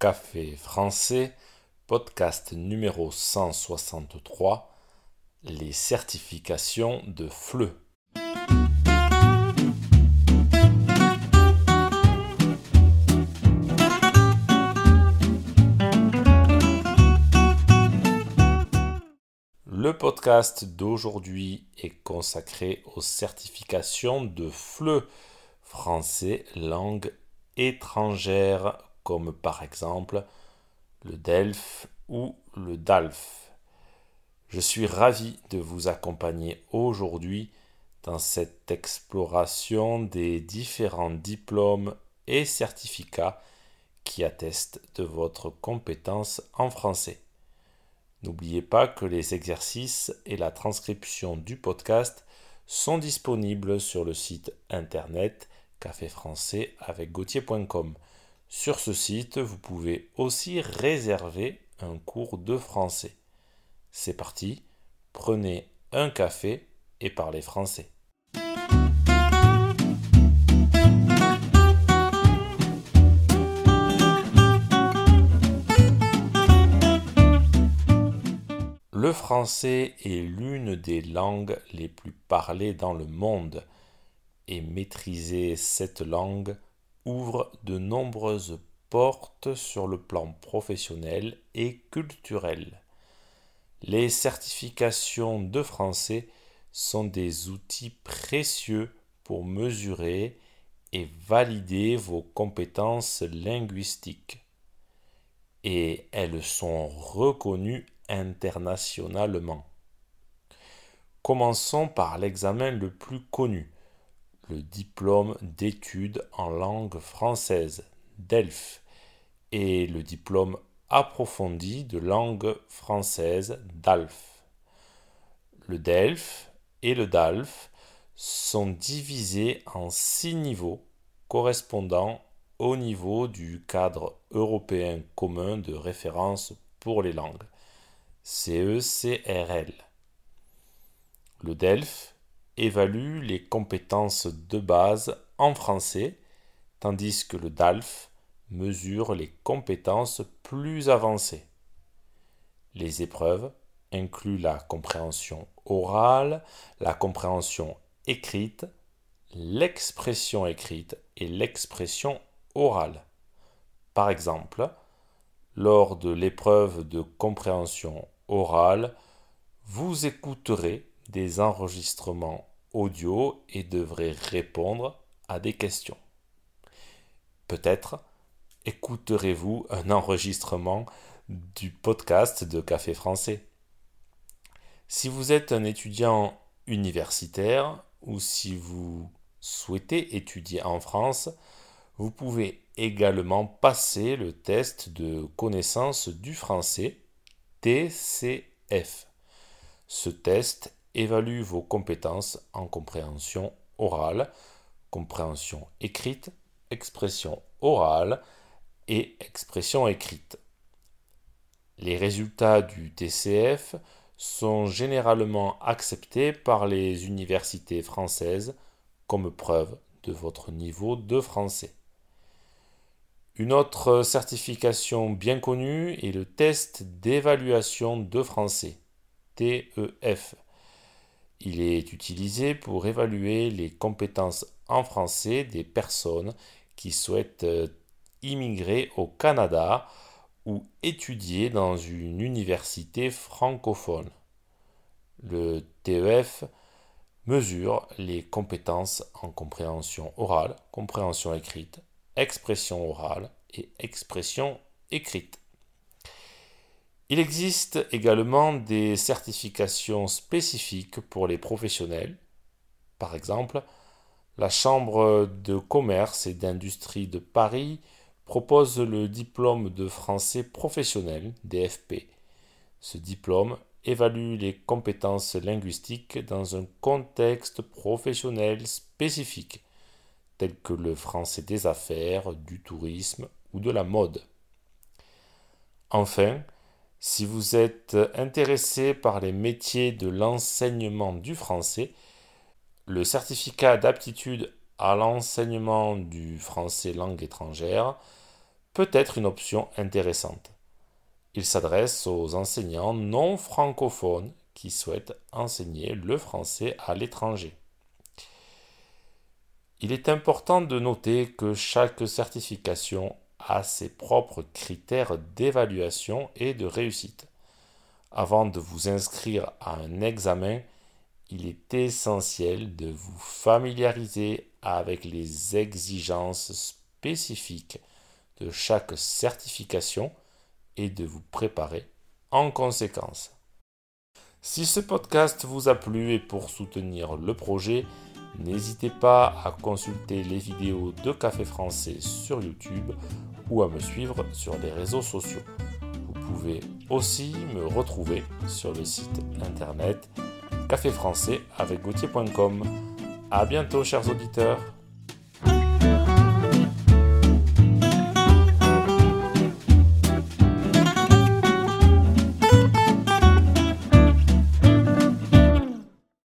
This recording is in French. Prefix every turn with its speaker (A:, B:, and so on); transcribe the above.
A: Café français, podcast numéro 163, les certifications de FLE. Le podcast d'aujourd'hui est consacré aux certifications de FLE, français langue étrangère comme par exemple le DELF ou le DALF. Je suis ravi de vous accompagner aujourd'hui dans cette exploration des différents diplômes et certificats qui attestent de votre compétence en français. N'oubliez pas que les exercices et la transcription du podcast sont disponibles sur le site internet café français avec gauthier.com. Sur ce site, vous pouvez aussi réserver un cours de français. C'est parti, prenez un café et parlez français. Le français est l'une des langues les plus parlées dans le monde et maîtriser cette langue ouvre de nombreuses portes sur le plan professionnel et culturel. Les certifications de français sont des outils précieux pour mesurer et valider vos compétences linguistiques. Et elles sont reconnues internationalement. Commençons par l'examen le plus connu, le diplôme d'études en langue française, DELF, et le diplôme approfondi de langue française, DALF. Le DELF et le DALF sont divisés en six niveaux correspondant au niveau du cadre européen commun de référence pour les langues, CECRL. Le DELF évalue les compétences de base en français, tandis que le DALF mesure les compétences plus avancées. Les épreuves incluent la compréhension orale, la compréhension écrite, l'expression écrite et l'expression orale. Par exemple, lors de l'épreuve de compréhension orale, vous écouterez des enregistrements audio et devrait répondre à des questions. Peut-être écouterez-vous un enregistrement du podcast de Café français. Si vous êtes un étudiant universitaire ou si vous souhaitez étudier en France, vous pouvez également passer le test de connaissance du français TCF. Ce test évalue vos compétences en compréhension orale, compréhension écrite, expression orale et expression écrite. Les résultats du TCF sont généralement acceptés par les universités françaises comme preuve de votre niveau de français. Une autre certification bien connue est le test d'évaluation de français, TEF, il est utilisé pour évaluer les compétences en français des personnes qui souhaitent euh, immigrer au Canada ou étudier dans une université francophone. Le TEF mesure les compétences en compréhension orale, compréhension écrite, expression orale et expression écrite. Il existe également des certifications spécifiques pour les professionnels. Par exemple, la Chambre de commerce et d'industrie de Paris propose le diplôme de français professionnel, DFP. Ce diplôme évalue les compétences linguistiques dans un contexte professionnel spécifique, tel que le français des affaires, du tourisme ou de la mode. Enfin, si vous êtes intéressé par les métiers de l'enseignement du français, le certificat d'aptitude à l'enseignement du français langue étrangère peut être une option intéressante. Il s'adresse aux enseignants non francophones qui souhaitent enseigner le français à l'étranger. Il est important de noter que chaque certification a ses propres critères d'évaluation et de réussite. Avant de vous inscrire à un examen, il est essentiel de vous familiariser avec les exigences spécifiques de chaque certification et de vous préparer en conséquence. Si ce podcast vous a plu et pour soutenir le projet, n'hésitez pas à consulter les vidéos de Café Français sur YouTube ou à me suivre sur les réseaux sociaux. Vous pouvez aussi me retrouver sur le site internet café français avec gauthier.com. À bientôt, chers auditeurs.